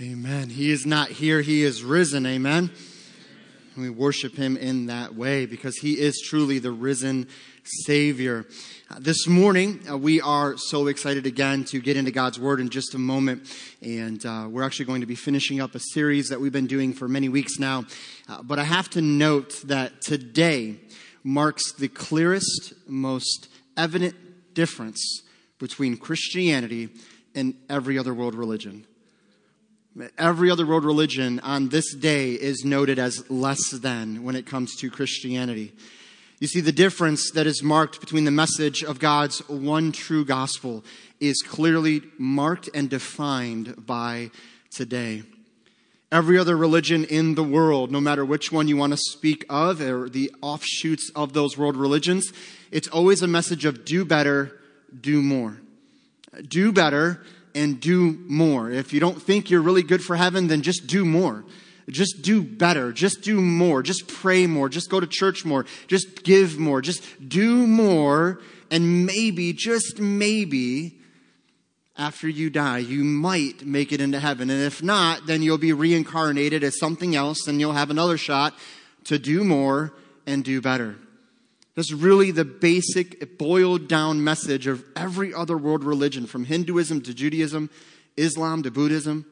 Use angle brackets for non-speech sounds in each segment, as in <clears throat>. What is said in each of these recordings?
Amen. He is not here, he is risen. Amen. We worship him in that way because he is truly the risen Savior. Uh, this morning, uh, we are so excited again to get into God's Word in just a moment. And uh, we're actually going to be finishing up a series that we've been doing for many weeks now. Uh, but I have to note that today marks the clearest, most evident difference between Christianity and every other world religion. Every other world religion on this day is noted as less than when it comes to Christianity. You see, the difference that is marked between the message of God's one true gospel is clearly marked and defined by today. Every other religion in the world, no matter which one you want to speak of or the offshoots of those world religions, it's always a message of do better, do more. Do better and do more. If you don't think you're really good for heaven, then just do more. Just do better. Just do more. Just pray more. Just go to church more. Just give more. Just do more. And maybe, just maybe, after you die, you might make it into heaven. And if not, then you'll be reincarnated as something else and you'll have another shot to do more and do better. That's really the basic, boiled down message of every other world religion, from Hinduism to Judaism, Islam to Buddhism.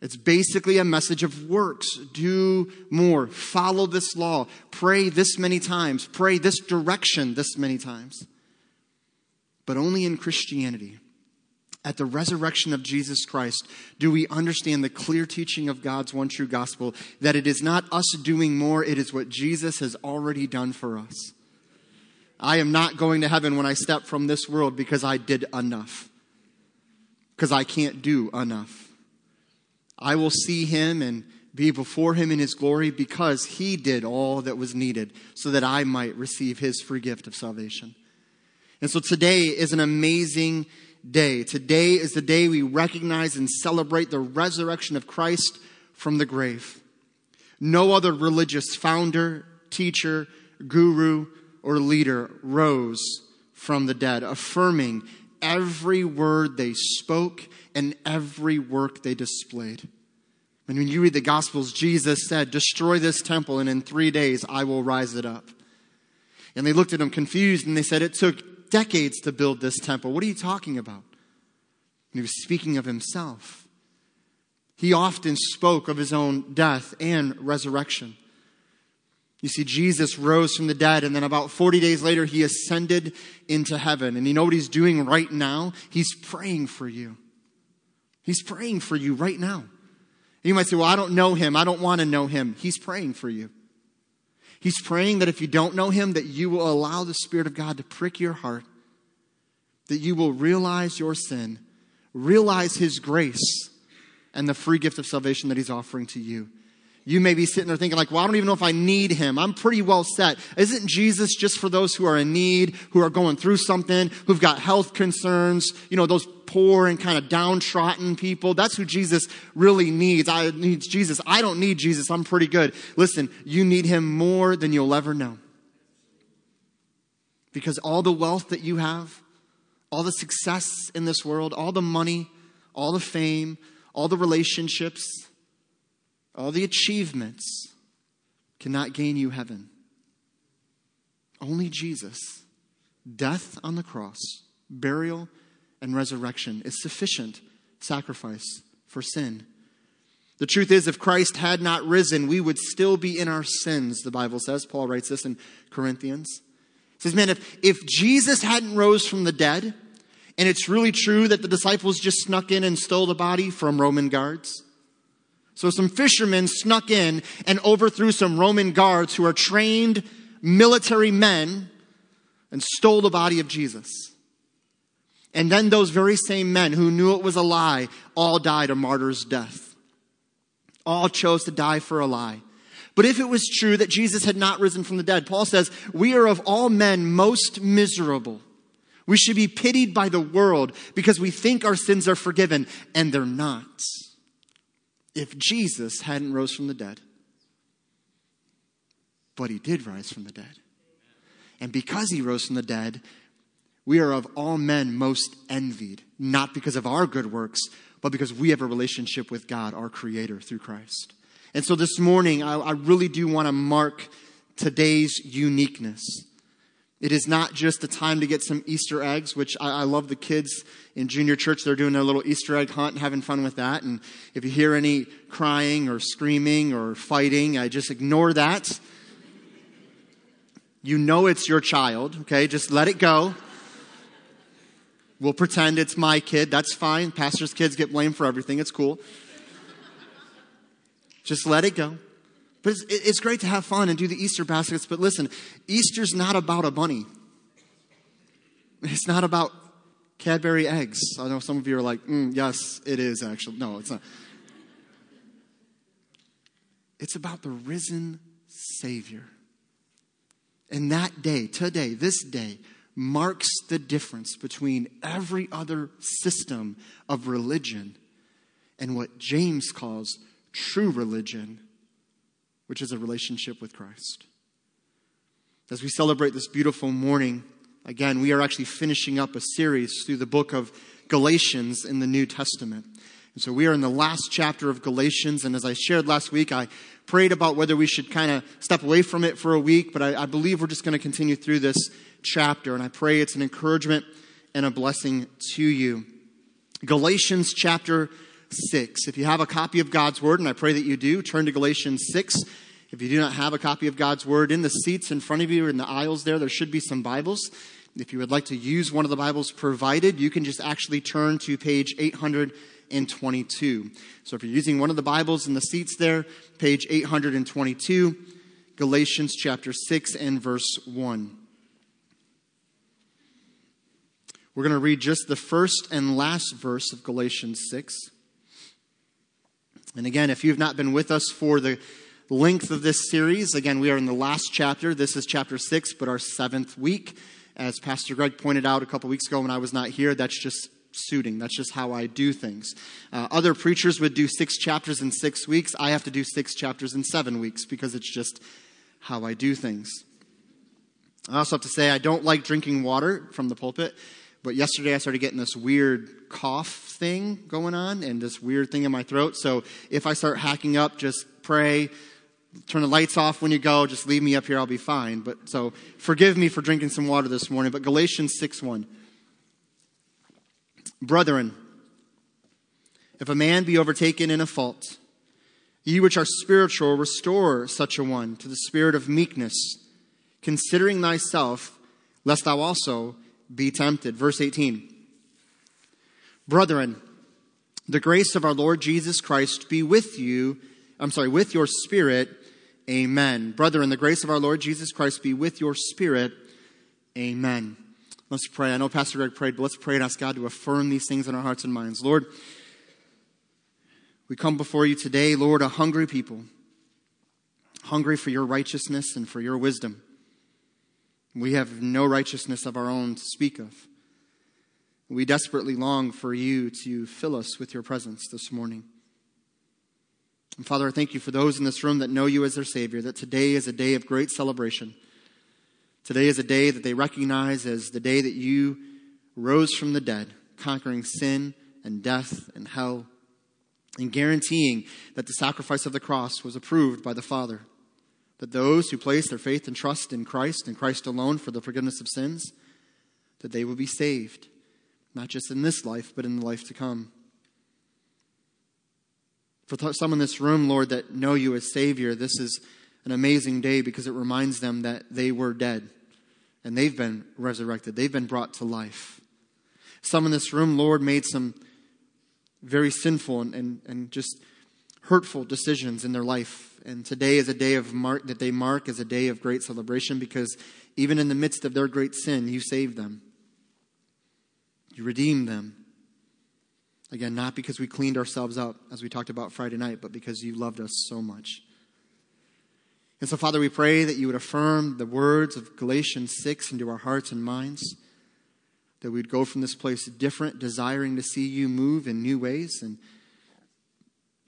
It's basically a message of works. Do more. Follow this law. Pray this many times. Pray this direction this many times. But only in Christianity, at the resurrection of Jesus Christ, do we understand the clear teaching of God's one true gospel that it is not us doing more, it is what Jesus has already done for us. I am not going to heaven when I step from this world because I did enough. Because I can't do enough. I will see him and be before him in his glory because he did all that was needed so that I might receive his free gift of salvation. And so today is an amazing day. Today is the day we recognize and celebrate the resurrection of Christ from the grave. No other religious founder, teacher, guru, or leader rose from the dead, affirming every word they spoke and every work they displayed. And when you read the Gospels, Jesus said, Destroy this temple, and in three days I will rise it up. And they looked at him confused and they said, It took decades to build this temple. What are you talking about? And he was speaking of himself. He often spoke of his own death and resurrection. You see, Jesus rose from the dead, and then about 40 days later, he ascended into heaven. And you know what he's doing right now? He's praying for you. He's praying for you right now. You might say, Well, I don't know him. I don't want to know him. He's praying for you. He's praying that if you don't know him, that you will allow the Spirit of God to prick your heart, that you will realize your sin, realize his grace, and the free gift of salvation that he's offering to you. You may be sitting there thinking, like, well, I don't even know if I need him. I'm pretty well set. Isn't Jesus just for those who are in need, who are going through something, who've got health concerns, you know, those poor and kind of downtrodden people? That's who Jesus really needs. I need Jesus. I don't need Jesus. I'm pretty good. Listen, you need him more than you'll ever know. Because all the wealth that you have, all the success in this world, all the money, all the fame, all the relationships, all the achievements cannot gain you heaven. Only Jesus, death on the cross, burial, and resurrection is sufficient sacrifice for sin. The truth is, if Christ had not risen, we would still be in our sins, the Bible says. Paul writes this in Corinthians. He says, man, if, if Jesus hadn't rose from the dead, and it's really true that the disciples just snuck in and stole the body from Roman guards, so some fishermen snuck in and overthrew some Roman guards who are trained military men and stole the body of Jesus. And then those very same men who knew it was a lie all died a martyr's death. All chose to die for a lie. But if it was true that Jesus had not risen from the dead, Paul says, we are of all men most miserable. We should be pitied by the world because we think our sins are forgiven, and they're not if Jesus hadn't rose from the dead. But he did rise from the dead. And because he rose from the dead, we are of all men most envied, not because of our good works, but because we have a relationship with God, our Creator, through Christ. And so this morning, I, I really do want to mark today's uniqueness. It is not just a time to get some Easter eggs, which I, I, love the kids in junior church. They're doing their little Easter egg hunt and having fun with that. And if you hear any crying or screaming or fighting, I just ignore that. You know it's your child, okay? Just let it go. We'll pretend it's my kid. That's fine. Pastor's kids get blamed for everything. It's cool. Just let it go. But it's, it's great to have fun and do the Easter baskets. But listen, Easter's not about a bunny. It's not about Cadbury eggs. I know some of you are like, mm, yes, it is actually. No, it's not. It's about the risen Savior. And that day, today, this day, marks the difference between every other system of religion and what James calls true religion, which is a relationship with Christ. As we celebrate this beautiful morning, again, we are actually finishing up a series through the book of Galatians in the New Testament. And so we are in the last chapter of Galatians, and as I shared last week, I prayed about whether we should kind of step away from it for a week, but I, I believe we're just going to continue through this chapter, and I pray it's an encouragement and a blessing to you. Galatians chapter 6. If you have a copy of God's Word, and I pray that you do, turn to Galatians 6. If you do not have a copy of God's Word, in the seats in front of you, in the aisles there, there should be some Bibles. If you would like to use one of the Bibles provided, you can just actually turn to page 822. So if you're using one of the Bibles in the seats there, page 822, Galatians chapter 6 and verse 1. We're going to read just the first and last verse of Galatians 6. And again, if you've not been with us for the length of this series, again, we are in the last chapter. This is chapter 6, but our seventh week. As Pastor Greg pointed out a couple weeks ago when I was not here, that's just suiting. That's just how I do things. Uh, other preachers would do six chapters in six weeks. I have to do six chapters in seven weeks because it's just how I do things. I also have to say, I don't like drinking water from the pulpit. But yesterday I started getting this weird cough thing going on and this weird thing in my throat. So if I start hacking up, just pray, turn the lights off when you go, just leave me up here, I'll be fine. But so forgive me for drinking some water this morning. But Galatians 6 1. Brethren, if a man be overtaken in a fault, ye which are spiritual, restore such a one to the spirit of meekness, considering thyself, lest thou also be tempted. Verse 18. Brethren, the grace of our Lord Jesus Christ be with you. I'm sorry, with your spirit. Amen. Brethren, the grace of our Lord Jesus Christ be with your spirit. Amen. Let's pray. I know Pastor Greg prayed, but let's pray and ask God to affirm these things in our hearts and minds. Lord, we come before you today, Lord, a hungry people, hungry for your righteousness and for your wisdom. We have no righteousness of our own to speak of. We desperately long for you to fill us with your presence this morning. And Father, I thank you for those in this room that know you as their Savior, that today is a day of great celebration. Today is a day that they recognize as the day that you rose from the dead, conquering sin and death and hell, and guaranteeing that the sacrifice of the cross was approved by the Father that those who place their faith and trust in Christ and Christ alone for the forgiveness of sins, that they will be saved, not just in this life, but in the life to come. For some in this room, Lord, that know you as Savior, this is an amazing day because it reminds them that they were dead and they've been resurrected. They've been brought to life. Some in this room, Lord, made some very sinful and, and, and just hurtful decisions in their life and today is a day of mark that they mark as a day of great celebration because even in the midst of their great sin, you saved them. You redeemed them. Again, not because we cleaned ourselves up, as we talked about Friday night, but because you loved us so much. And so, Father, we pray that you would affirm the words of Galatians 6 into our hearts and minds, that we would go from this place different, desiring to see you move in new ways. And,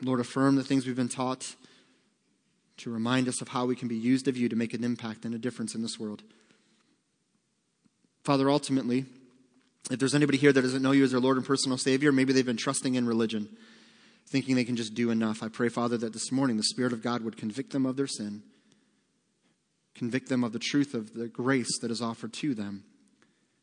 Lord, affirm the things we've been taught to remind us of how we can be used of you to make an impact and a difference in this world. Father, ultimately, If there's anybody here that doesn't know you as their Lord and personal Savior, maybe they've been trusting in religion, thinking they can just do enough. I pray, Father, that this morning the Spirit of God would convict them of their sin, convict them of the truth of the grace that is offered to them,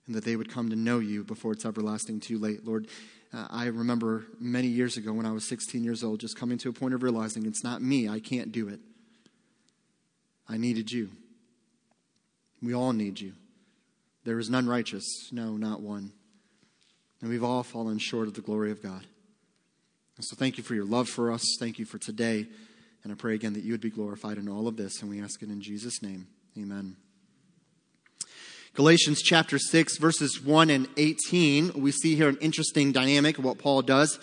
and that they would come to know you before it's everlasting too late. Lord, uh, I remember many years ago when I was 16 years old just coming to a point of realizing it's not me, I can't do it. I needed you. We all need you. There is none righteous, no, not one. And we've all fallen short of the glory of God. And so thank you for your love for us. Thank you for today. And I pray again that you would be glorified in all of this. And we ask it in Jesus' name. Amen. Galatians chapter 6, verses 1 and 18, we see here an interesting dynamic of what Paul does.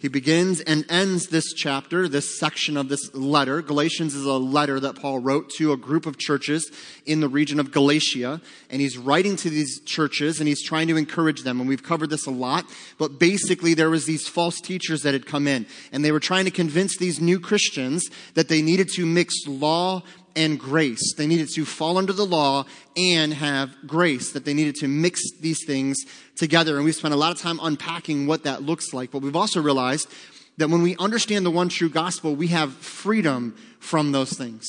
He begins and ends this chapter, this section of this letter. Galatians is a letter that Paul wrote to a group of churches in the region of Galatia. And he's writing to these churches and he's trying to encourage them. And we've covered this a lot. But basically, there was these false teachers that had come in and they were trying to convince these new Christians that they needed to mix law and grace. They needed to fall under the law and have grace, that they needed to mix these things together. And we've spent a lot of time unpacking what that looks like. But we've also realized that when we understand the one true gospel, we have freedom from those things.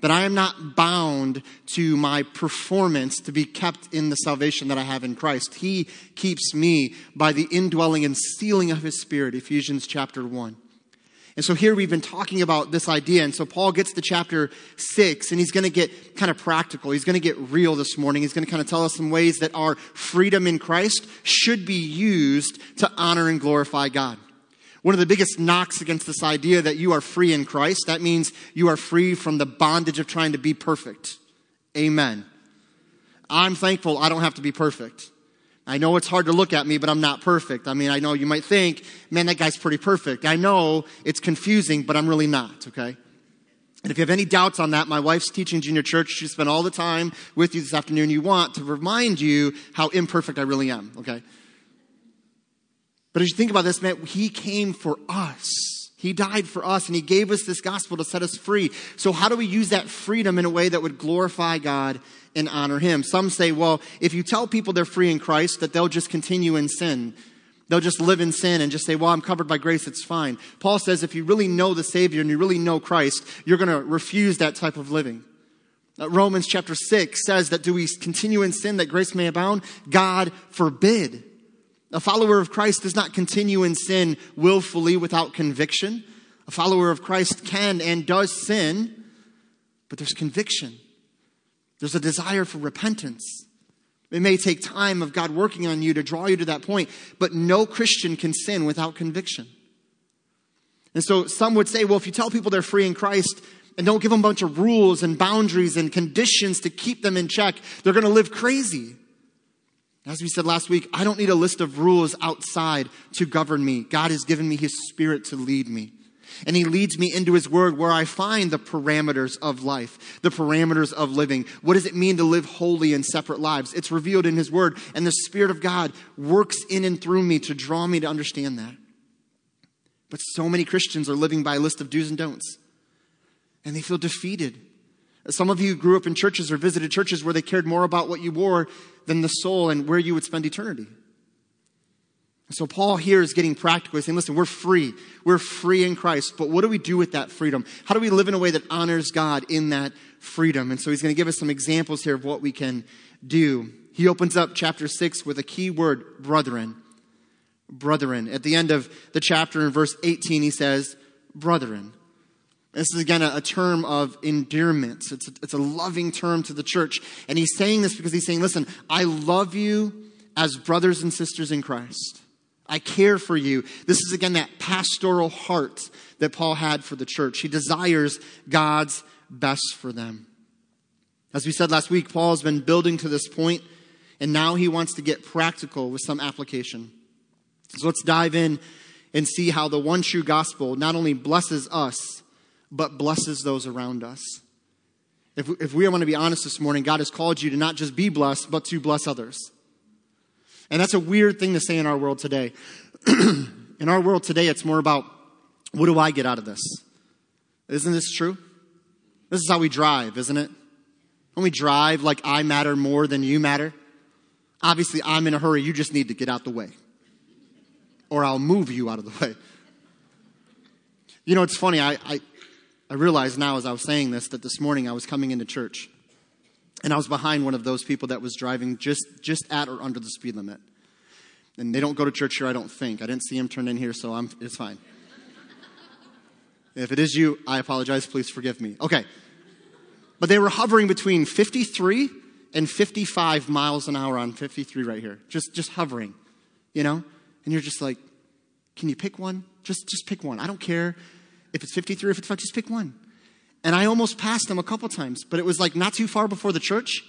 That I am not bound to my performance to be kept in the salvation that I have in Christ. He keeps me by the indwelling and sealing of His Spirit, Ephesians chapter 1. And so here we've been talking about this idea. And so Paul gets to chapter six and he's going to get kind of practical. He's going to get real this morning. He's going to kind of tell us some ways that our freedom in Christ should be used to honor and glorify God. One of the biggest knocks against this idea that you are free in Christ, that means you are free from the bondage of trying to be perfect. Amen. I'm thankful I don't have to be perfect. I know it's hard to look at me, but I'm not perfect. I mean, I know you might think, man, that guy's pretty perfect. I know it's confusing, but I'm really not, okay? And if you have any doubts on that, my wife's teaching junior church. She spent all the time with you this afternoon. You want to remind you how imperfect I really am, okay? But as you think about this, man, he came for us. He died for us and he gave us this gospel to set us free. So how do we use that freedom in a way that would glorify God and honor him. Some say, well, if you tell people they're free in Christ, that they'll just continue in sin. They'll just live in sin and just say, well, I'm covered by grace, it's fine. Paul says if you really know the Savior and you really know Christ, you're going to refuse that type of living. Uh, Romans chapter 6 says that do we continue in sin that grace may abound? God forbid. A follower of Christ does not continue in sin willfully without conviction. A follower of Christ can and does sin, but there's conviction. There's a desire for repentance. It may take time of God working on you to draw you to that point, but no Christian can sin without conviction. And so some would say, well, if you tell people they're free in Christ and don't give them a bunch of rules and boundaries and conditions to keep them in check, they're going to live crazy. As we said last week, I don't need a list of rules outside to govern me. God has given me His Spirit to lead me. And he leads me into his word where I find the parameters of life, the parameters of living. What does it mean to live holy and separate lives? It's revealed in his word, and the Spirit of God works in and through me to draw me to understand that. But so many Christians are living by a list of do's and don'ts, and they feel defeated. Some of you grew up in churches or visited churches where they cared more about what you wore than the soul and where you would spend eternity. So Paul here is getting practical. He's saying, listen, we're free. We're free in Christ. But what do we do with that freedom? How do we live in a way that honors God in that freedom? And so he's going to give us some examples here of what we can do. He opens up chapter 6 with a key word, brethren. Brethren. At the end of the chapter in verse 18, he says, brethren. This is again a, a term of endearment. It's a, it's a loving term to the church. And he's saying this because he's saying, listen, I love you as brothers and sisters in Christ. I care for you. This is again that pastoral heart that Paul had for the church. He desires God's best for them. As we said last week, Paul has been building to this point, and now he wants to get practical with some application. So let's dive in and see how the one true gospel not only blesses us, but blesses those around us. If if we want to be honest this morning, God has called you to not just be blessed, but to bless others. And that's a weird thing to say in our world today. <clears throat> in our world today, it's more about what do I get out of this? Isn't this true? This is how we drive, isn't it? When we drive like I matter more than you matter. Obviously, I'm in a hurry. You just need to get out the way. Or I'll move you out of the way. You know, it's funny. I, I, I realize now as I was saying this that this morning I was coming into church and I was behind one of those people that was driving just, just at or under the speed limit. And they don't go to church here, I don't think. I didn't see him turn in here, so I'm, it's fine. if it is you, I apologize. Please forgive me. Okay. But they were hovering between 53 and 55 miles an hour on 53 right here. Just, just hovering, you know? And you're just like, can you pick one? Just, just pick one. I don't care if it's 53 or 55, just pick one. And I almost passed them a couple times, but it was like not too far before the church.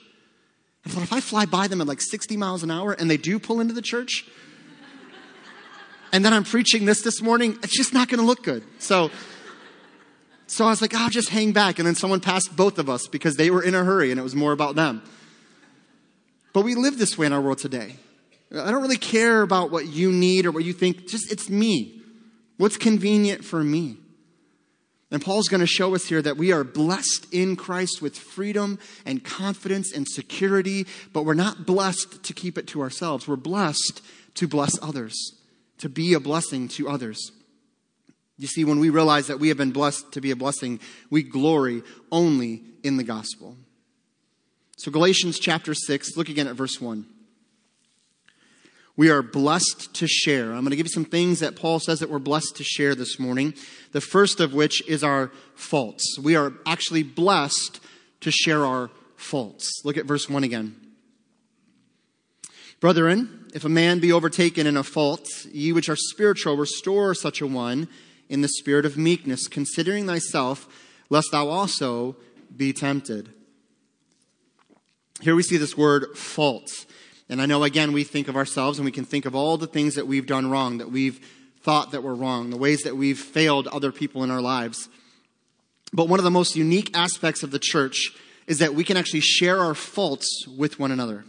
I thought if I fly by them at like 60 miles an hour and they do pull into the church, and then I'm preaching this this morning, it's just not going to look good. So, so I was like, I'll just hang back. And then someone passed both of us because they were in a hurry and it was more about them. But we live this way in our world today. I don't really care about what you need or what you think. Just, it's me. What's convenient for me? And Paul's going to show us here that we are blessed in Christ with freedom and confidence and security, but we're not blessed to keep it to ourselves. We're blessed to bless others, to be a blessing to others. You see, when we realize that we have been blessed to be a blessing, we glory only in the gospel. So, Galatians chapter 6, look again at verse 1 we are blessed to share. I'm going to give you some things that Paul says that we're blessed to share this morning. The first of which is our faults. We are actually blessed to share our faults. Look at verse 1 again. Brethren, if a man be overtaken in a fault, ye which are spiritual, restore such a one in the spirit of meekness, considering thyself, lest thou also be tempted. Here we see this word fault. And I know, again, we think of ourselves and we can think of all the things that we've done wrong, that we've thought that were wrong, the ways that we've failed other people in our lives. But one of the most unique aspects of the church is that we can actually share our faults with one another.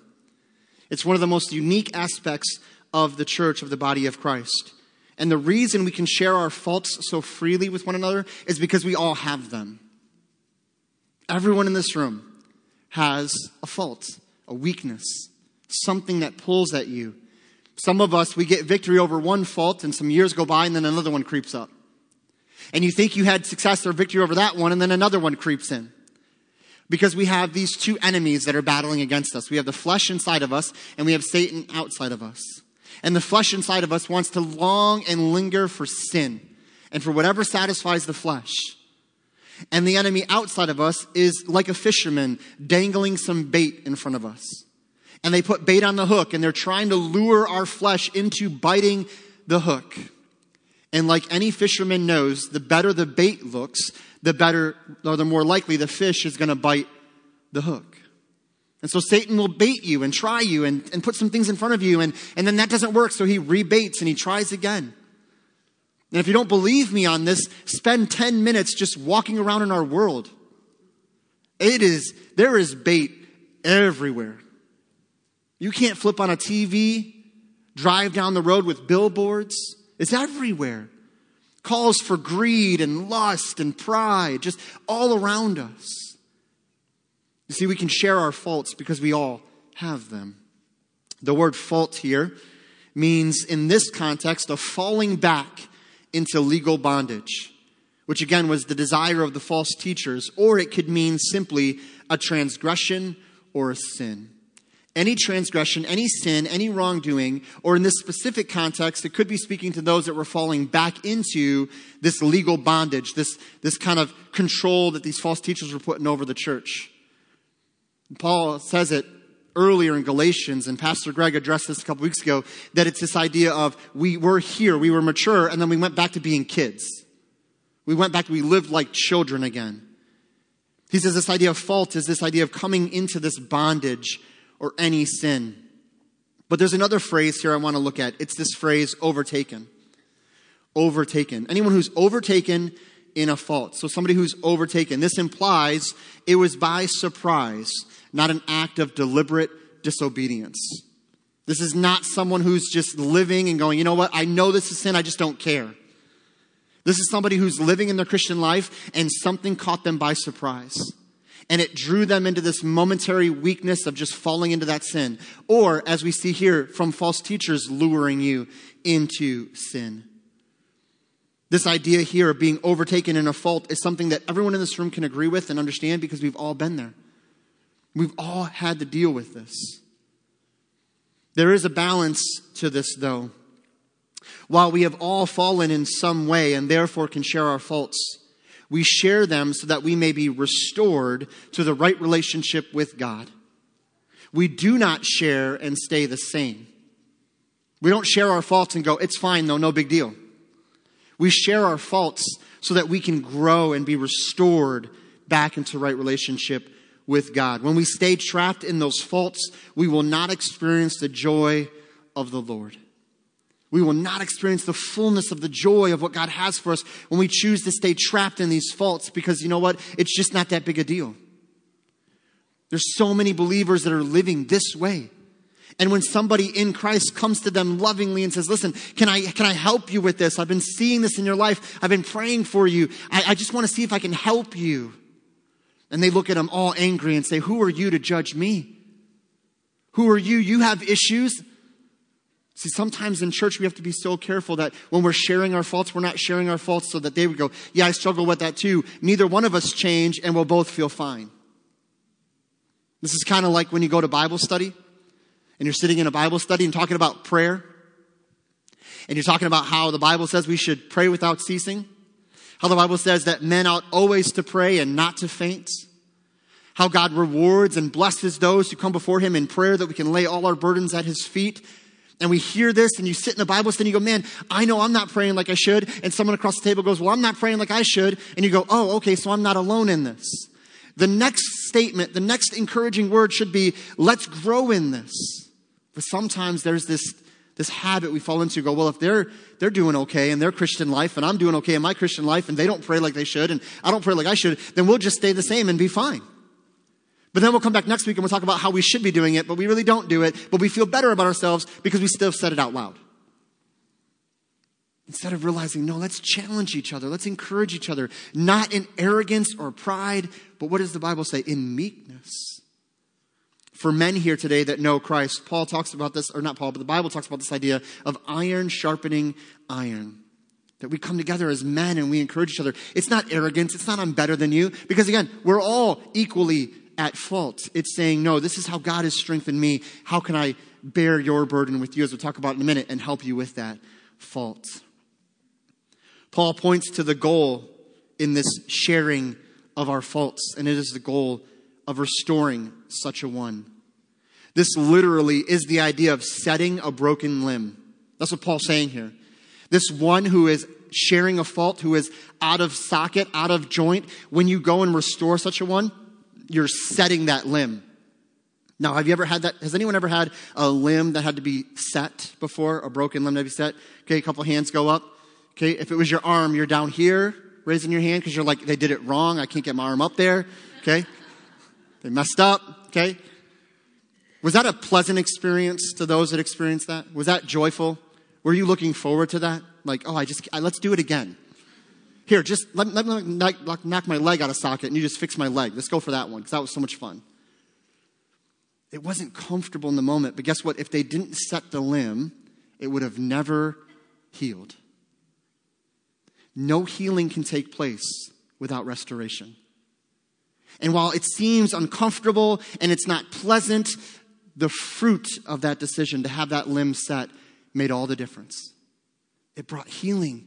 It's one of the most unique aspects of the church, of the body of Christ. And the reason we can share our faults so freely with one another is because we all have them. Everyone in this room has a fault, a weakness, something that pulls at you. Some of us, we get victory over one fault and some years go by and then another one creeps up. And you think you had success or victory over that one and then another one creeps in. Because we have these two enemies that are battling against us. We have the flesh inside of us and we have Satan outside of us. And the flesh inside of us wants to long and linger for sin and for whatever satisfies the flesh. And the enemy outside of us is like a fisherman dangling some bait in front of us and they put bait on the hook and they're trying to lure our flesh into biting the hook. And like any fisherman knows, the better the bait looks, the better or the more likely the fish is going to bite the hook. And so Satan will bait you and try you and, and put some things in front of you, and, and then that doesn't work, so he rebaits and he tries again. And if you don't believe me on this, spend 10 minutes just walking around in our world. It is, there is bait everywhere. You can't flip on a TV, drive down the road with billboards. It's everywhere. Calls for greed and lust and pride, just all around us. You see, we can share our faults because we all have them. The word fault here means, in this context, of falling back into legal bondage, which again was the desire of the false teachers, or it could mean simply a transgression or a sin any transgression, any sin, any wrongdoing, or in this specific context, it could be speaking to those that were falling back into this legal bondage, this, this kind of control that these false teachers were putting over the church. Paul says it earlier in Galatians, and Pastor Greg addressed this a couple weeks ago, that it's this idea of we were here, we were mature, and then we went back to being kids. We went back, we lived like children again. He says this idea of fault is this idea of coming into this bondage or any sin. But there's another phrase here I want to look at. It's this phrase, overtaken. Overtaken. Anyone who's overtaken in a fault. So somebody who's overtaken. This implies it was by surprise, not an act of deliberate disobedience. This is not someone who's just living and going, you know what, I know this is sin, I just don't care. This is somebody who's living in their Christian life and something caught them by surprise. And it drew them into this momentary weakness of just falling into that sin. Or, as we see here, from false teachers luring you into sin. This idea here of being overtaken in a fault is something that everyone in this room can agree with and understand because we've all been there. We've all had to deal with this. There is a balance to this, though. While we have all fallen in some way and therefore can share our faults, we share them so that we may be restored to the right relationship with God. We do not share and stay the same. We don't share our faults and go, it's fine though, no big deal. We share our faults so that we can grow and be restored back into right relationship with God. When we stay trapped in those faults, we will not experience the joy of the Lord. We will not experience the fullness of the joy of what God has for us when we choose to stay trapped in these faults because you know what? It's just not that big a deal. There's so many believers that are living this way. And when somebody in Christ comes to them lovingly and says, listen, can I, can I help you with this? I've been seeing this in your life. I've been praying for you. I, I just want to see if I can help you. And they look at them all angry and say, who are you to judge me? Who are you? You have issues. See, sometimes in church we have to be so careful that when we're sharing our faults, we're not sharing our faults so that they would go, yeah, I struggle with that too. Neither one of us change and we'll both feel fine. This is kind of like when you go to Bible study and you're sitting in a Bible study and talking about prayer, and you're talking about how the Bible says we should pray without ceasing, how the Bible says that men ought always to pray and not to faint, how God rewards and blesses those who come before Him in prayer that we can lay all our burdens at His feet. And we hear this and you sit in the Bible study and you go, man, I know I'm not praying like I should. And someone across the table goes, well, I'm not praying like I should. And you go, oh, okay, so I'm not alone in this. The next statement, the next encouraging word should be, let's grow in this. But sometimes there's this, this habit we fall into go, well, if they're, they're doing okay in their Christian life and I'm doing okay in my Christian life and they don't pray like they should and I don't pray like I should, then we'll just stay the same and be fine. But then we'll come back next week and we'll talk about how we should be doing it, but we really don't do it, but we feel better about ourselves because we still said it out loud. Instead of realizing, no, let's challenge each other. Let's encourage each other. Not in arrogance or pride, but what does the Bible say? In meekness for men here today that know Christ, Paul talks about this, or not Paul, but the Bible talks about this idea of iron sharpening iron. That we come together as men and we encourage each other. It's not arrogance. It's not I'm better than you. Because again, we're all equally at fault. It's saying, no, this is how God has strengthened me. How can I bear your burden with you, as we'll talk about in a minute, and help you with that fault? Paul points to the goal in this sharing of our faults, and it is the goal of restoring such a one. This literally is the idea of setting a broken limb. That's what Paul's saying here. This one who is sharing a fault, who is out of socket, out of joint, when you go and restore such a one, you're setting that limb. Now, have you ever had that? Has anyone ever had a limb that had to be set before? A broken limb to be set? Okay, a couple hands go up. Okay, if it was your arm, you're down here raising your hand because you're like, they did it wrong. I can't get my arm up there. Okay. They messed up, okay? Was that a pleasant experience to those that experienced that? Was that joyful? Were you looking forward to that? Like, oh, I just, I, let's do it again. Here, just let, let me knock, knock my leg out of socket and you just fix my leg. Let's go for that one because that was so much fun. It wasn't comfortable in the moment, but guess what? If they didn't set the limb, it would have never healed. No healing can take place without restoration. And while it seems uncomfortable and it's not pleasant, the fruit of that decision to have that limb set made all the difference. It brought healing.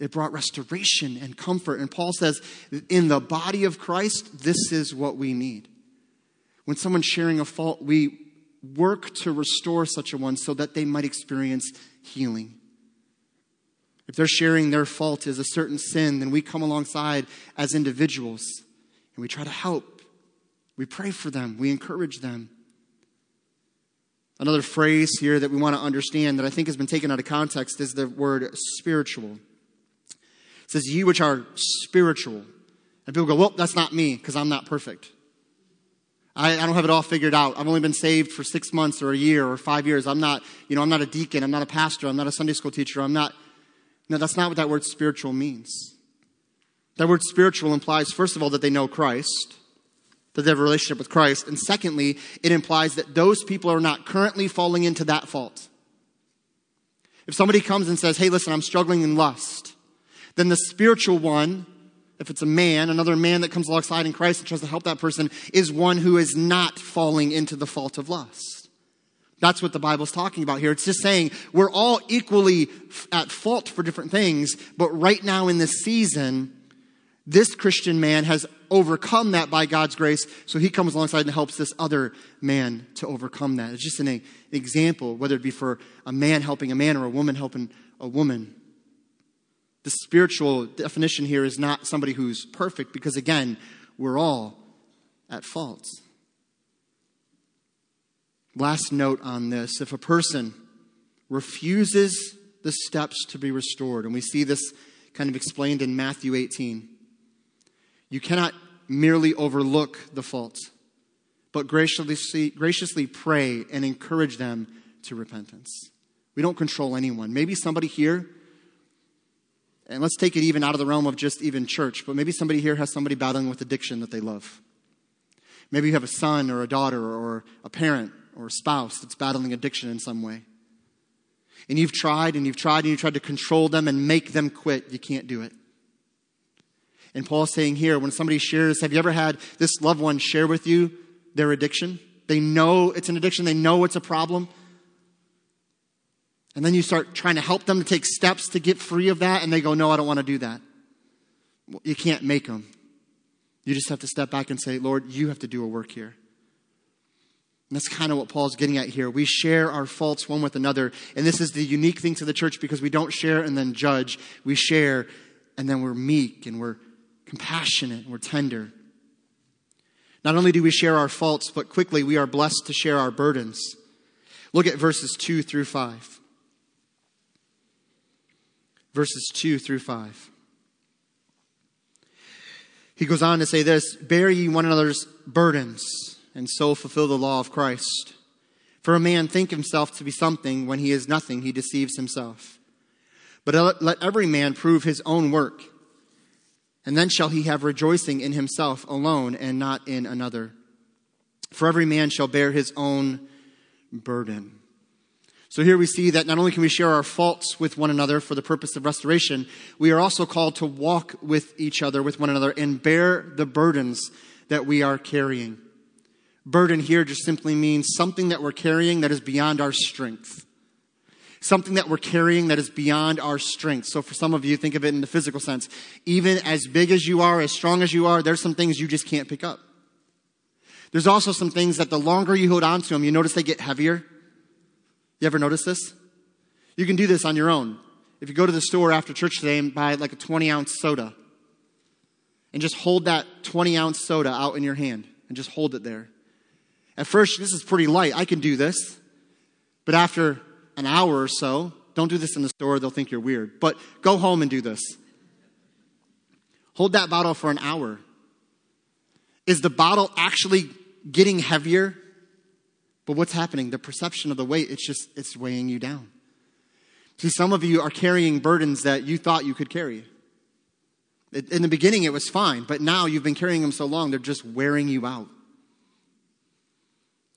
It brought restoration and comfort. And Paul says, in the body of Christ, this is what we need. When someone's sharing a fault, we work to restore such a one so that they might experience healing. If they're sharing their fault as a certain sin, then we come alongside as individuals and we try to help. We pray for them, we encourage them. Another phrase here that we want to understand that I think has been taken out of context is the word spiritual. It says, Ye which are spiritual. And people go, Well, that's not me because I'm not perfect. I, I, don't have it all figured out. I've only been saved for six months or a year or five years. I'm not, you know, I'm not a deacon. I'm not a pastor. I'm not a Sunday school teacher. I'm not. No, that's not what that word spiritual means. That word spiritual implies, first of all, that they know Christ. that they have a relationship with Christ. And secondly, it implies that those people are not currently falling into that fault. If somebody comes and says, Hey, listen, I'm struggling in lust, then the spiritual one, if it's a man, another man that comes alongside in Christ and tries to help that person, is one who is not falling into the fault of lust. That's what the Bible's talking about here. It's just saying we're all equally at fault for different things, but right now in this season, this Christian man has overcome that by God's grace, so he comes alongside and helps this other man to overcome that. It's just an example, whether it be for a man helping a man or a woman helping a woman. The spiritual definition here is not somebody who's perfect, because again, we're all at fault. Last note on this if a person refuses the steps to be restored, and we see this kind of explained in Matthew 18 you cannot merely overlook the faults, but graciously, graciously pray and encourage them to repentance. We don't control anyone. Maybe somebody here, and let's take it even out of the realm of just even church, but maybe somebody here has somebody battling with addiction that they love. Maybe you have a son or a daughter or a parent or a spouse that's battling addiction in some way. And you've tried and you've tried and you've tried to control them and make them quit. You can't do it. And Paul's saying here, when somebody shares, have you ever had this loved one share with you their addiction? They know it's an addiction, they know it's a problem. And then you start trying to help them to take steps to get free of that, and they go, No, I don't want to do that. You can't make them. You just have to step back and say, Lord, you have to do a work here. And that's kind of what Paul's getting at here. We share our faults one with another. And this is the unique thing to the church because we don't share and then judge. We share and then we're meek and we're compassionate, and we're tender. Not only do we share our faults, but quickly we are blessed to share our burdens. Look at verses 2 through 5. Verses 2 through 5. He goes on to say this Bear ye one another's burdens, and so fulfill the law of Christ. For a man think himself to be something when he is nothing, he deceives himself. But let every man prove his own work and then shall he have rejoicing in himself alone and not in another. For every man shall bear his own burden. So here we see that not only can we share our faults with one another for the purpose of restoration, we are also called to walk with each other, with one another, and bear the burdens that we are carrying. Burden here just simply means something that we're carrying that is beyond our strength something that we're carrying that is beyond our strength. So for some of you, think of it in the physical sense. Even as big as you are, as strong as you are, there's some things you just can't pick up. There's also some things that the longer you hold on to them, you notice they get heavier. You ever notice this? You can do this on your own. If you go to the store after church today and buy like a 20 ounce soda, and just hold that 20 ounce soda out in your hand and just hold it there. At first, this is pretty light. I can do this. But after an hour or so. Don't do this in the store, they'll think you're weird. But go home and do this. Hold that bottle for an hour. Is the bottle actually getting heavier? But what's happening? The perception of the weight, it's just, it's weighing you down. See, some of you are carrying burdens that you thought you could carry. In the beginning, it was fine, but now you've been carrying them so long, they're just wearing you out.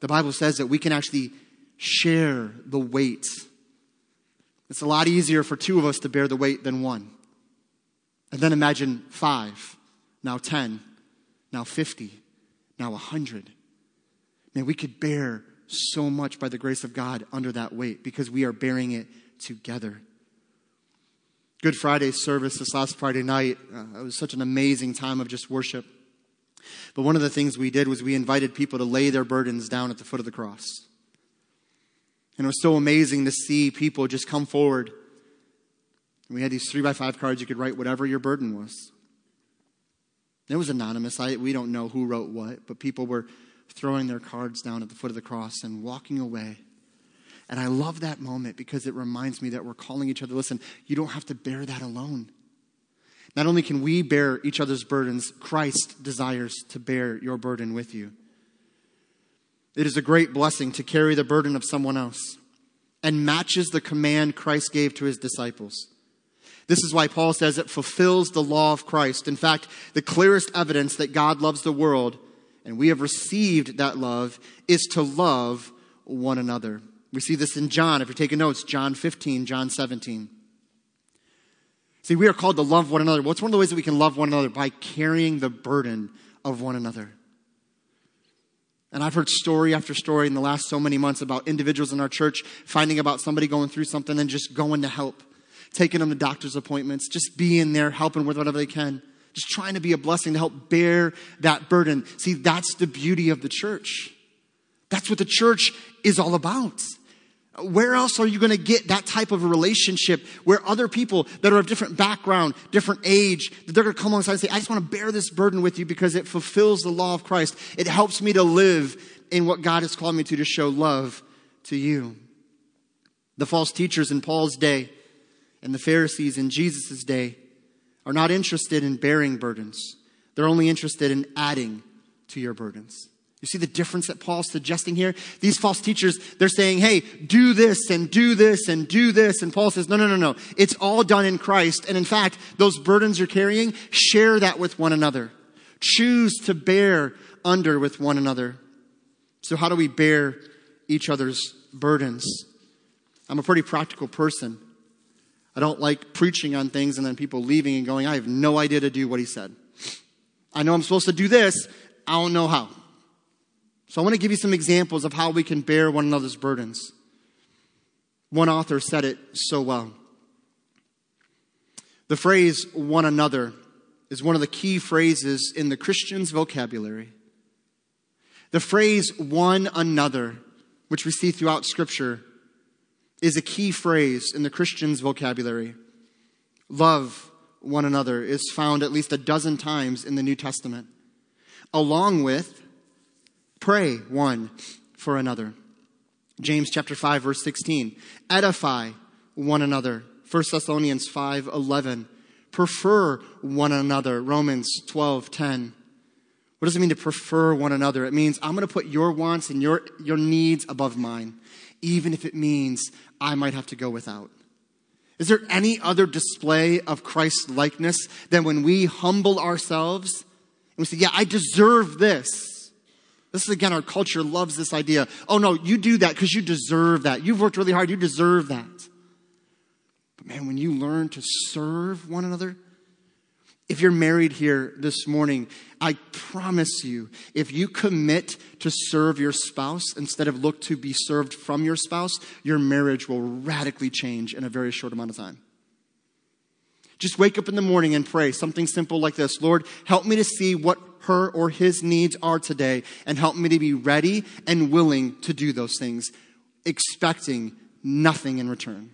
The Bible says that we can actually share the weight. It's a lot easier for two of us to bear the weight than one. And then imagine five, now 10, now 50, now 100. Man, we could bear so much by the grace of God under that weight because we are bearing it together. Good Friday service this last Friday night, uh, it was such an amazing time of just worship. But one of the things we did was we invited people to lay their burdens down at the foot of the cross. And it was so amazing to see people just come forward. we had these three by five cards. You could write whatever your burden was. It was anonymous. I, we don't know who wrote what, but people were throwing their cards down at the foot of the cross and walking away. And I love that moment because it reminds me that we're calling each other listen, you don't have to bear that alone. Not only can we bear each other's burdens, Christ desires to bear your burden with you. It is a great blessing to carry the burden of someone else and matches the command Christ gave to his disciples. This is why Paul says it fulfills the law of Christ. In fact, the clearest evidence that God loves the world and we have received that love, is to love one another. We see this in John. If you're taking notes, John 15, John 17. See, we are called to love one another. What's one of the ways that we can love one another? By carrying the burden of one another. And I've heard story after story in the last so many months about individuals in our church finding about somebody going through something and just going to help, taking them to doctor's appointments, just being there, helping with whatever they can, just trying to be a blessing to help bear that burden. See, that's the beauty of the church. That's what the church is all about. Where else are you going to get that type of a relationship where other people that are of different background, different age, that they're going to come alongside and say, I just want to bear this burden with you because it fulfills the law of Christ. It helps me to live in what God has called me to, to show love to you. The false teachers in Paul's day and the Pharisees in Jesus' day are not interested in bearing burdens. They're only interested in adding to your burdens. You see the difference that Paul's suggesting here? These false teachers, they're saying, hey, do this and do this and do this. And Paul says, no, no, no, no. It's all done in Christ. And in fact, those burdens you're carrying, share that with one another. Choose to bear under with one another. So how do we bear each other's burdens? I'm a pretty practical person. I don't like preaching on things and then people leaving and going, I have no idea to do what he said. I know I'm supposed to do this. I don't know how. So I want to give you some examples of how we can bear one another's burdens. One author said it so well. The phrase one another is one of the key phrases in the Christian's vocabulary. The phrase one another, which we see throughout Scripture, is a key phrase in the Christian's vocabulary. Love one another is found at least a dozen times in the New Testament, along with Pray one for another. James chapter 5 verse 16. Edify one another. 1 Thessalonians 5 11. Prefer one another. Romans 12 10. What does it mean to prefer one another? It means I'm going to put your wants and your, your needs above mine, even if it means I might have to go without. Is there any other display of Christ's likeness than when we humble ourselves and we say, Yeah, I deserve this. This is again, our culture loves this idea. Oh no, you do that because you deserve that. You've worked really hard, you deserve that. But man, when you learn to serve one another, if you're married here this morning, I promise you, if you commit to serve your spouse instead of look to be served from your spouse, your marriage will radically change in a very short amount of time. Just wake up in the morning and pray something simple like this Lord, help me to see what her or his needs are today and help me to be ready and willing to do those things, expecting nothing in return.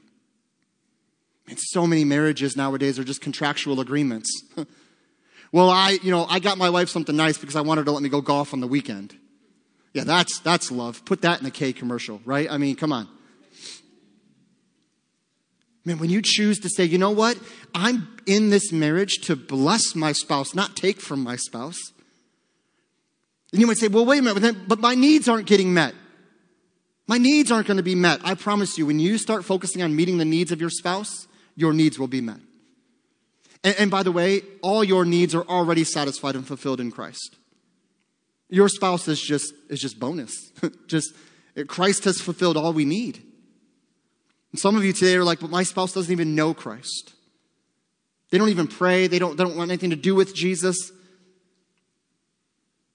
And so many marriages nowadays are just contractual agreements. <laughs> well, I, you know, I got my wife something nice because I wanted to let me go golf on the weekend. Yeah, that's, that's love. Put that in a Kay commercial, right? I mean, come on. Man, when you choose to say, you know what? I'm in this marriage to bless my spouse, not take from my spouse. And you might say, well, wait a minute, but my needs aren't getting met. My needs aren't going to be met. I promise you, when you start focusing on meeting the needs of your spouse, your needs will be met. And, and by the way, all your needs are already satisfied and fulfilled in Christ. Your spouse is just, is just bonus. <laughs> just, Christ has fulfilled all we need. And some of you today are like, but my spouse doesn't even know Christ. They don't even pray. They don't, they don't want anything to do with Jesus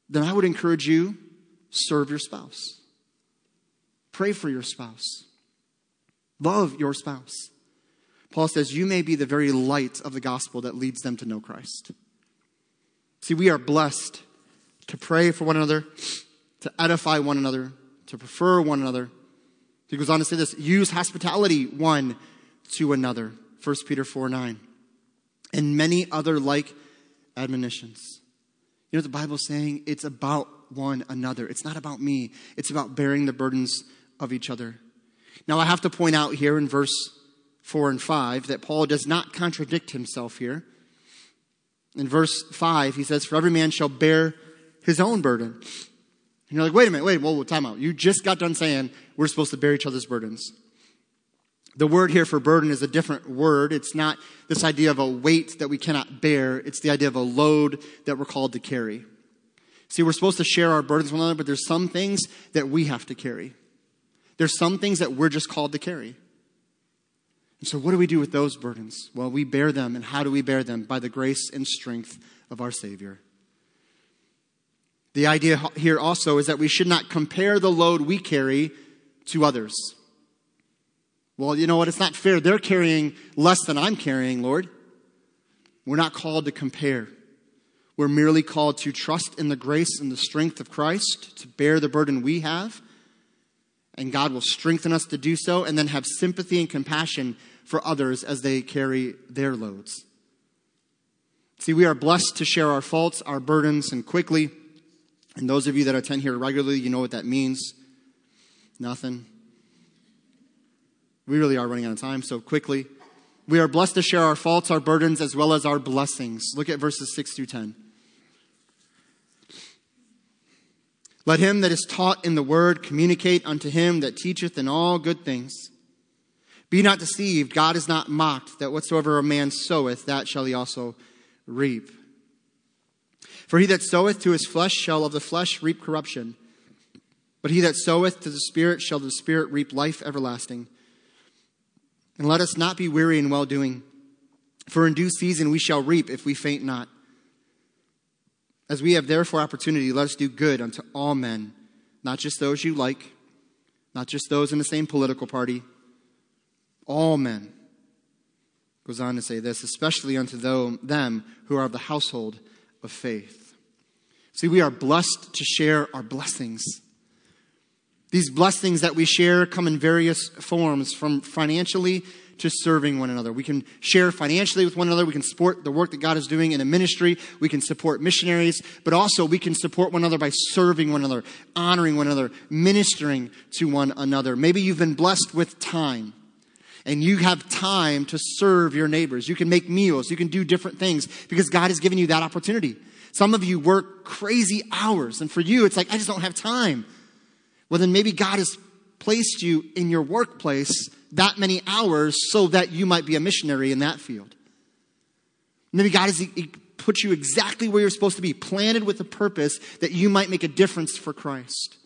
then I would encourage you serve your spouse. Pray for your spouse. Love your spouse. Paul says, You may be the very light of the gospel that leads them to know Christ. See, we are blessed to pray for one another, to edify one another, to prefer one another. He goes on to say this use hospitality one to another. 1 Peter 4 9. And many other like admonitions. You know the Bible's saying? It's about one another. It's not about me. It's about bearing the burdens of each other. Now, I have to point out here in verse 4 and 5 that Paul does not contradict himself here. In verse 5, he says, For every man shall bear his own burden. And you're like, wait a minute, wait, whoa, whoa, time out. You just got done saying we're supposed to bear each other's burdens. The word here for burden is a different word. It's not this idea of a weight that we cannot bear. It's the idea of a load that we're called to carry. See, we're supposed to share our burdens with one another, but there's some things that we have to carry. There's some things that we're just called to carry. And so, what do we do with those burdens? Well, we bear them. And how do we bear them? By the grace and strength of our Savior. The idea here also is that we should not compare the load we carry to others. Well, you know what? It's not fair. They're carrying less than I'm carrying, Lord. We're not called to compare. We're merely called to trust in the grace and the strength of Christ to bear the burden we have. And God will strengthen us to do so and then have sympathy and compassion for others as they carry their loads. See, we are blessed to share our faults, our burdens, and quickly. And those of you that attend here regularly, you know what that means. Nothing. We really are running out of time, so quickly. We are blessed to share our faults, our burdens, as well as our blessings. Look at verses 6 through 10. Let him that is taught in the word communicate unto him that teacheth in all good things. Be not deceived, God is not mocked, that whatsoever a man soweth, that shall he also reap. For he that soweth to his flesh shall of the flesh reap corruption, but he that soweth to the Spirit shall the Spirit reap life everlasting. And let us not be weary in well doing, for in due season we shall reap if we faint not. As we have therefore opportunity, let us do good unto all men, not just those you like, not just those in the same political party, all men. Goes on to say this, especially unto them who are of the household of faith. See, we are blessed to share our blessings. These blessings that we share come in various forms, from financially to serving one another. We can share financially with one another. We can support the work that God is doing in a ministry. We can support missionaries, but also we can support one another by serving one another, honoring one another, ministering to one another. Maybe you've been blessed with time and you have time to serve your neighbors. You can make meals. You can do different things because God has given you that opportunity. Some of you work crazy hours and for you, it's like, I just don't have time. Well, then maybe God has placed you in your workplace that many hours so that you might be a missionary in that field. Maybe God has put you exactly where you're supposed to be, planted with a purpose that you might make a difference for Christ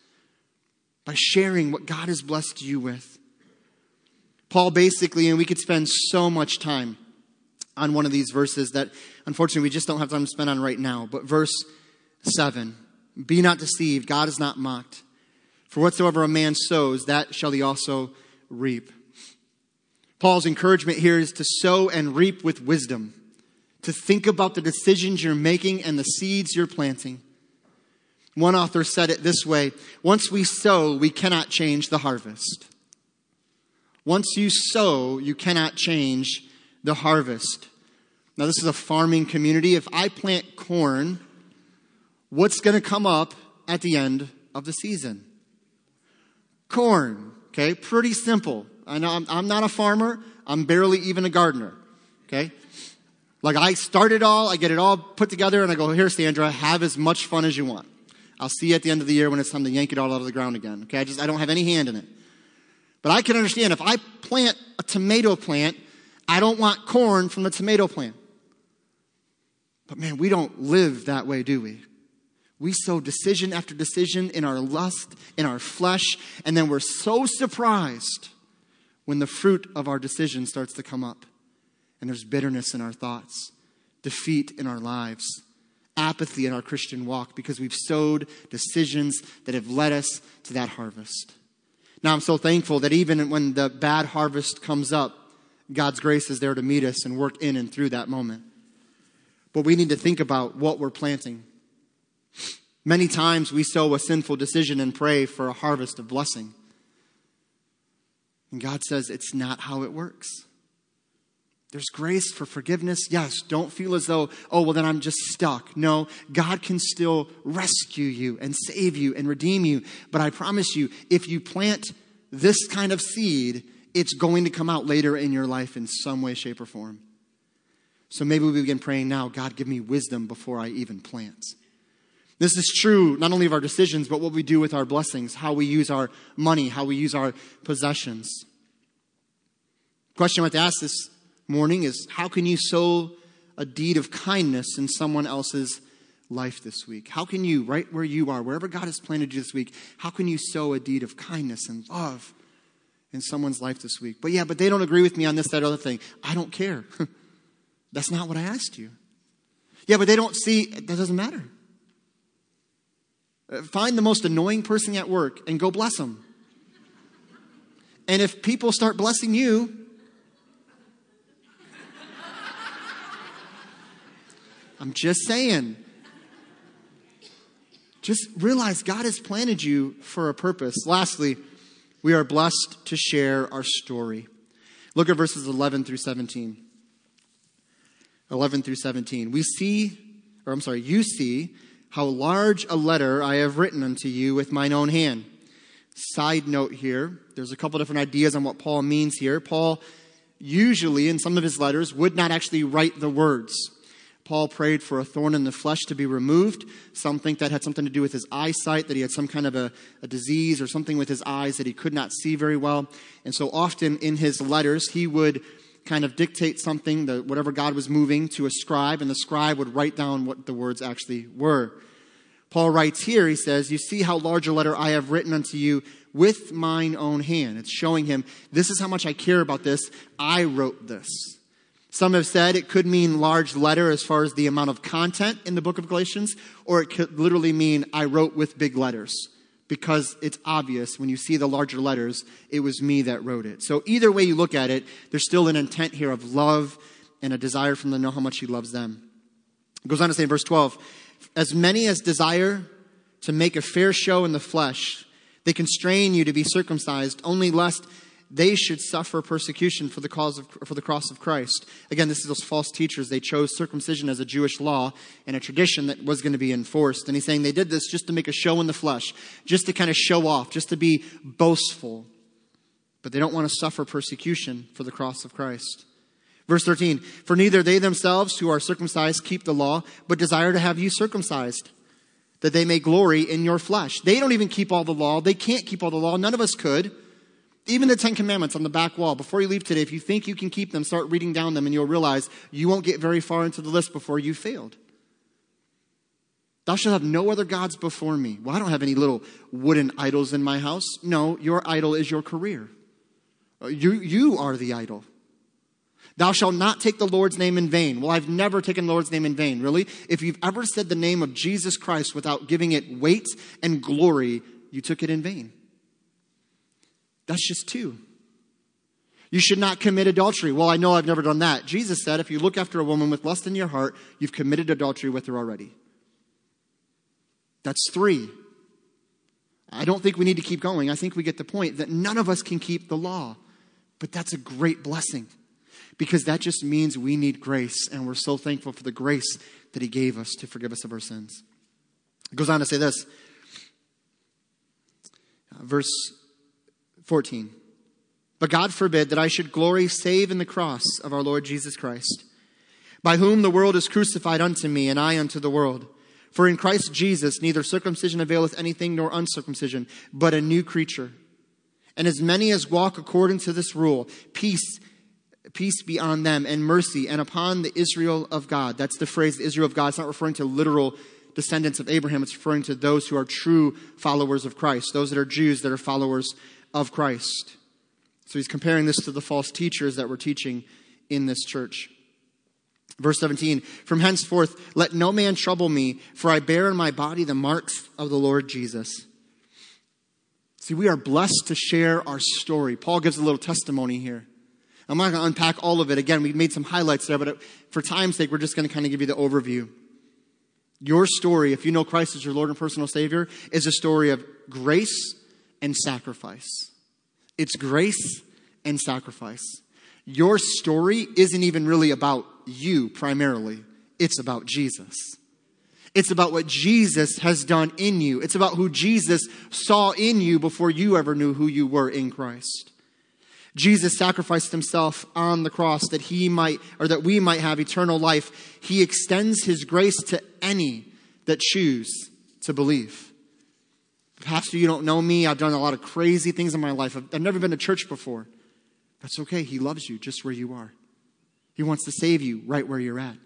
by sharing what God has blessed you with. Paul basically, and we could spend so much time on one of these verses that unfortunately we just don't have time to spend on right now. But verse 7 Be not deceived, God is not mocked. For whatsoever a man sows, that shall he also reap. Paul's encouragement here is to sow and reap with wisdom, to think about the decisions you're making and the seeds you're planting. One author said it this way Once we sow, we cannot change the harvest. Once you sow, you cannot change the harvest. Now, this is a farming community. If I plant corn, what's going to come up at the end of the season? Corn. Okay, pretty simple. I know I'm, I'm not a farmer. I'm barely even a gardener. Okay? Like I start it all, I get it all put together, and I go, here, Sandra, have as much fun as you want. I'll see you at the end of the year when it's time to yank it all out of the ground again. Okay? I just, I don't have any hand in it. But I can understand if I plant a tomato plant, I don't want corn from the tomato plant. But man, we don't live that way, do we? We sow decision after decision in our lust, in our flesh, and then we're so surprised when the fruit of our decision starts to come up and there's bitterness in our thoughts, defeat in our lives, apathy in our Christian walk because we've sowed decisions that have led us to that harvest. Now, I'm so thankful that even when the bad harvest comes up, God's grace is there to meet us and work in and through that moment. But we need to think about what we're planting. Many times we sow a sinful decision and pray for a harvest of blessing. And God says it's not how it works. There's grace for forgiveness. Yes, don't feel as though, oh, well, then I'm just stuck. No, God can still rescue you and save you and redeem you. But I promise you, if you plant this kind of seed, it's going to come out later in your life in some way, shape, or form. So maybe we begin praying now God, give me wisdom before I even plant. This is true not only of our decisions, but what we do with our blessings, how we use our money, how we use our possessions. Question I want to ask this morning is how can you sow a deed of kindness in someone else's life this week? How can you, right where you are, wherever God has planted you this week, how can you sow a deed of kindness and love in someone's life this week? But yeah, but they don't agree with me on this, that, other thing. I don't care. <laughs> That's not what I asked you. Yeah, but they don't see, that doesn't matter. Uh, find the most annoying person at work and go bless them. And if people start blessing you, I'm just saying. Just realize God has planted you for a purpose. Lastly, we are blessed to share our story. Look at verses 11 through 17. 11 through 17. We see, or I'm sorry, you see how large a letter I have written unto you with mine own hand. Side note here, there's a couple different ideas on what Paul means here. Paul usually, in some of his letters, would not actually write the words. Paul prayed for a thorn in the flesh to be removed. Some think that had something to do with his eyesight, that he had some kind of a, a, disease or something with his eyes that he could not see very well. And so often in his letters, he would kind of dictate something, the, whatever God was moving, to a scribe, and the scribe would write down what the words actually were. Paul writes here, he says, You see how large a letter I have written unto you with mine own hand. It's showing him, this is how much I care about this. I wrote this. Some have said it could mean large letter as far as the amount of content in the book of Galatians, or it could literally mean I wrote with big letters because it's obvious when you see the larger letters, it was me that wrote it. So either way you look at it, there's still an intent here of love and a desire from them to know how much he loves them. It goes on to say in verse 12, as many as desire to make a fair show in the flesh, they constrain you to be circumcised only lest they should suffer persecution for the cause of for the cross of Christ. Again, this is those false teachers. They chose circumcision as a Jewish law and a tradition that was going to be enforced. And he's saying they did this just to make a show in the flesh, just to kind of show off, just to be boastful. But they don't want to suffer persecution for the cross of Christ. Verse 13, for neither they themselves who are circumcised keep the law, but desire to have you circumcised, that they may glory in your flesh. They don't even keep all the law. They can't keep all the law. None of us could. Even the Ten Commandments on the back wall, before you leave today, if you think you can keep them, start reading down them and you'll realize you won't get very far into the list before you failed. Thou shalt have no other gods before me. Well, I don't have any little wooden idols in my house. No, your idol is your career. Uh, you, you are the idol. Thou shalt not take the Lord's name in vain. Well, I've never taken the Lord's name in vain, really. If you've ever said the name of Jesus Christ without giving it weight and glory, you took it in vain. That's just two. You should not commit adultery. Well, I know I've never done that. Jesus said if you look after a woman with lust in your heart, you've committed adultery with her already. That's three. I don't think we need to keep going. I think we get the point that none of us can keep the law. But that's a great blessing because that just means we need grace, and we're so thankful for the grace that He gave us to forgive us of our sins. It goes on to say this. Uh, verse 14. But God forbid that I should glory save in the cross of our Lord Jesus Christ, by whom the world is crucified unto me, and I unto the world. For in Christ Jesus neither circumcision availeth anything nor uncircumcision, but a new creature. And as many as walk according to this rule, peace, peace be on them, and mercy, and upon the Israel of God. That's the phrase, the Israel of God. It's not referring to literal descendants of Abraham. It's referring to those who are true followers of Christ, those that are Jews that are followers of Christ. So he's comparing this to the false teachers that were teaching in this church. Verse 17, from henceforth, let no man trouble me, for I bear in my body the marks of the Lord Jesus. See, we are blessed to share our story. Paul gives a little testimony here. I'm not going to unpack all of it. Again, we made some highlights there, but uh, for time's sake, we're just going to kind of give you the overview. Your story, if you know Christ as your Lord and personal Savior, is a story of grace and sacrifice. It's grace and sacrifice. Your story isn't even really about you primarily, it's about Jesus. It's about what Jesus has done in you. It's about who Jesus saw in you before you ever knew who you were in Christ. Jesus sacrificed himself on the cross that he might, or that we might have eternal life. He extends his grace to any that choose to believe. Pastor, you don't know me. I've done a lot of crazy things in my life. I've, I've never been to church before. That's okay. He loves you just where you are. He wants to save you right where you're at.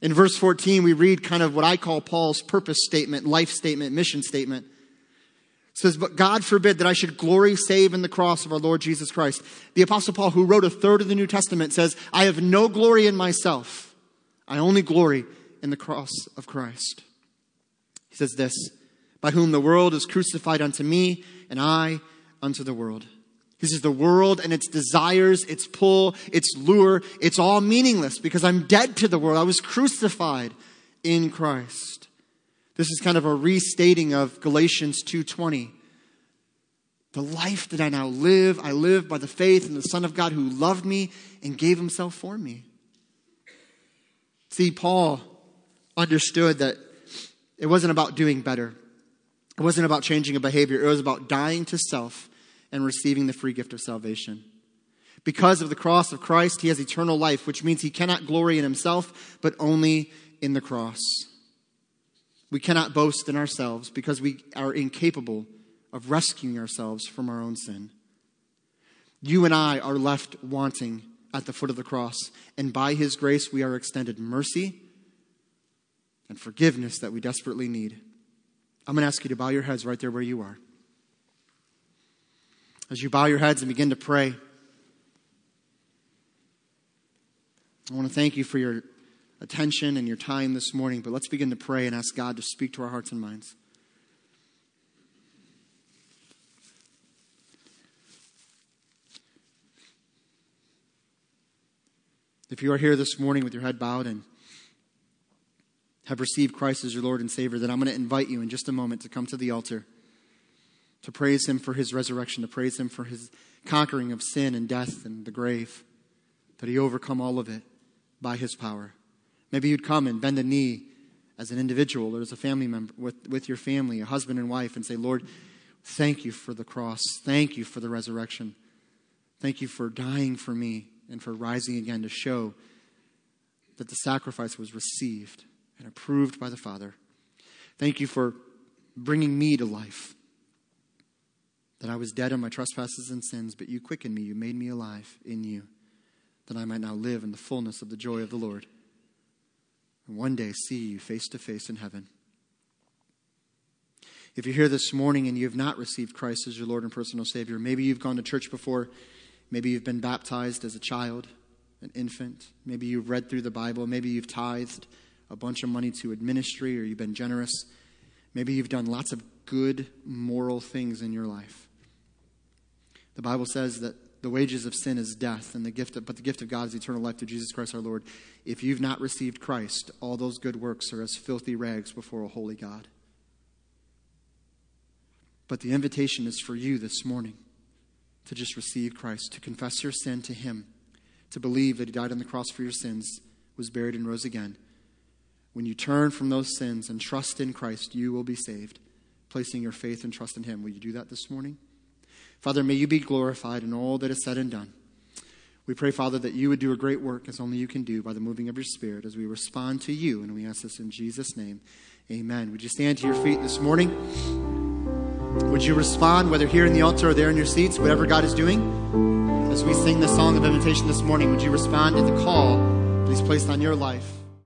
In verse 14, we read kind of what I call Paul's purpose statement, life statement, mission statement. It says, But God forbid that I should glory save in the cross of our Lord Jesus Christ. The Apostle Paul, who wrote a third of the New Testament, says, I have no glory in myself. I only glory in the cross of Christ. He says this, By whom the world is crucified unto me, and I unto the world. This is the world and its desires, its pull, its lure. It's all meaningless because I'm dead to the world. I was crucified in Christ. This is kind of a restating of Galatians 2:20. The life that I now live, I live by the faith in the Son of God who loved me and gave himself for me. See, Paul understood that it wasn't about doing better. It wasn't about changing a behavior. It was about dying to self and receiving the free gift of salvation. Because of the cross of Christ, he has eternal life, which means he cannot glory in himself, but only in the cross. We cannot boast in ourselves because we are incapable of rescuing ourselves from our own sin. You and I are left wanting at the foot of the cross, and by his grace, we are extended mercy and forgiveness that we desperately need. I'm going to ask you to bow your heads right there where you are. As you bow your heads and begin to pray, I want to thank you for your attention and your time this morning, but let's begin to pray and ask God to speak to our hearts and minds. If you are here this morning with your head bowed and have received Christ as your Lord and Savior, then I'm going to invite you in just a moment to come to the altar to praise him for his resurrection, to praise him for his conquering of sin and death and the grave, that he overcome all of it by his power. Maybe you'd come and bend a knee as an individual or as a family member with, with your family, a husband and wife, and say, Lord, thank you for the cross. Thank you for the resurrection. Thank you for dying for me and for rising again to show that the sacrifice was received and approved by the Father. Thank you for bringing me to life that I was dead in my trespasses and sins, but you quickened me. You made me alive in you, that I might now live in the fullness of the joy of the Lord. And one day see you face to face in heaven. If you're here this morning and you have not received Christ as your Lord and personal Savior, maybe you've gone to church before, maybe you've been baptized as a child, an infant, maybe you've read through the Bible, maybe you've tithed a bunch of money to ministry or you've been generous, maybe you've done lots of good moral things in your life. The Bible says that the wages of sin is death, and the gift of, but the gift of God is eternal life through Jesus Christ our Lord. If you've not received Christ, all those good works are as filthy rags before a holy God. But the invitation is for you this morning to just receive Christ, to confess your sin to Him, to believe that He died on the cross for your sins, was buried, and rose again. When you turn from those sins and trust in Christ, you will be saved, placing your faith and trust in Him. Will you do that this morning? Father, may you be glorified in all that is said and done. We pray, Father, that you would do a great work as only you can do by the moving of your Spirit as we respond to you. And we ask this in Jesus' name. Amen. Would you stand to your feet this morning? Would you respond, whether here in the altar or there in your seats, whatever God is doing? As we sing the song of invitation this morning, would you respond to the call that He's placed on your life?